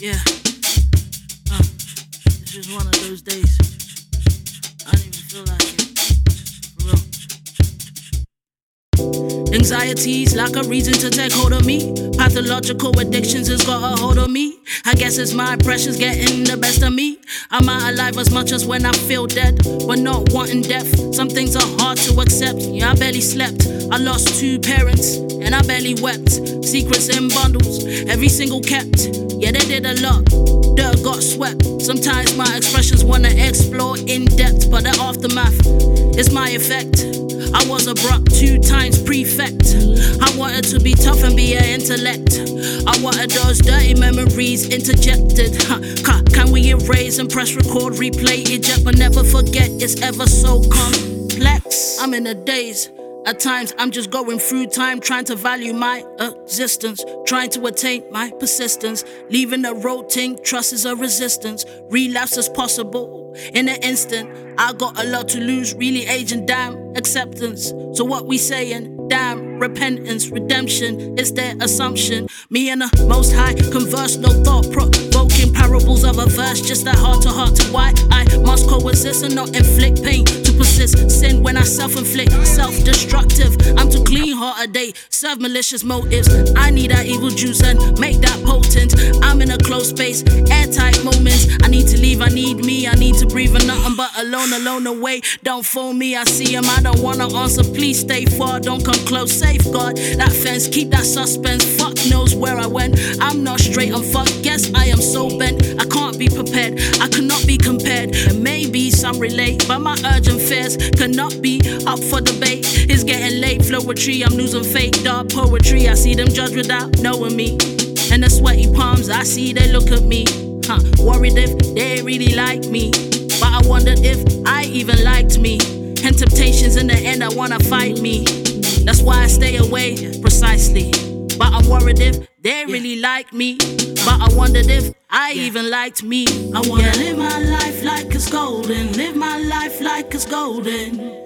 Yeah. Uh, this is one of those days. I don't even feel like it. Anxieties like a reason to take hold of me. Pathological addictions has got a hold of me. I guess it's my pressures getting the best of me. I'm out alive as much as when I feel dead, but not wanting death. Some things are hard to accept. Yeah, I barely slept. I lost two parents, and I barely wept. Secrets in bundles, every single kept. Yeah, they did a lot. Dirt got swept. Sometimes my expressions wanna explore in depth, but the aftermath is my effect. I was a abrupt two times prefect. I wanted to be tough and be an intellect. I wanted those dirty memories interjected. Huh, Can we erase and press record, replay, eject, but never forget it's ever so complex? I'm in a daze. At times, I'm just going through time, trying to value my existence, trying to attain my persistence. Leaving a rotating trust is a resistance. Relapse is possible in an instant. I got a lot to lose, really aging, damn acceptance. So, what we saying? Damn repentance, redemption is their assumption. Me and the Most High converse, no thought provoking parables of a verse, just that heart to heart to why I must coexist and not inflict pain to persist. Sin when I self inflict, self destructive. I'm too clean hearted, they serve malicious motives. I need that evil juice and make that potent. I'm in a close space, airtight alone, away. Don't phone me, I see him, I don't wanna answer. Please stay far, don't come close. Safeguard that fence, keep that suspense. Fuck knows where I went. I'm not straight, I'm fucked. Guess I am so bent, I can't be prepared, I cannot be compared. And maybe some relate, but my urgent fears cannot be up for debate. It's getting late, flowetry, I'm losing fake dark poetry. I see them judge without knowing me. And the sweaty palms, I see they look at me. Huh, worried if they really like me. I wondered if I even liked me. And temptations in the end, I wanna fight me. That's why I stay away precisely. But I'm worried if they really like me. But I wondered if I even liked me. I wanna live my life like it's golden. Live my life like it's golden.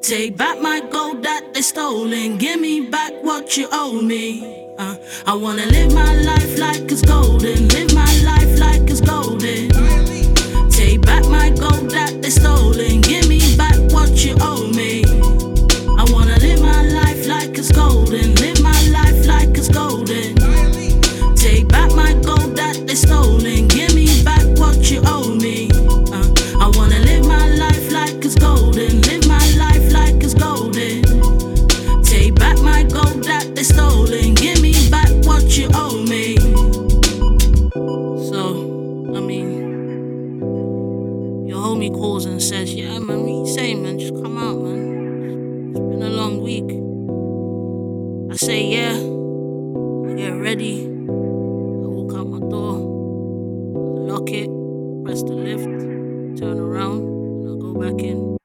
Take back my gold that they stolen. Give me back what you owe me. Uh, I wanna live my life like it's golden. Live my life like it's golden. says, Yeah, man, what you saying, man? Just come out, man. It's been a long week. I say, Yeah, I get ready. I walk out my door, I lock it, press the lift, turn around, and I go back in.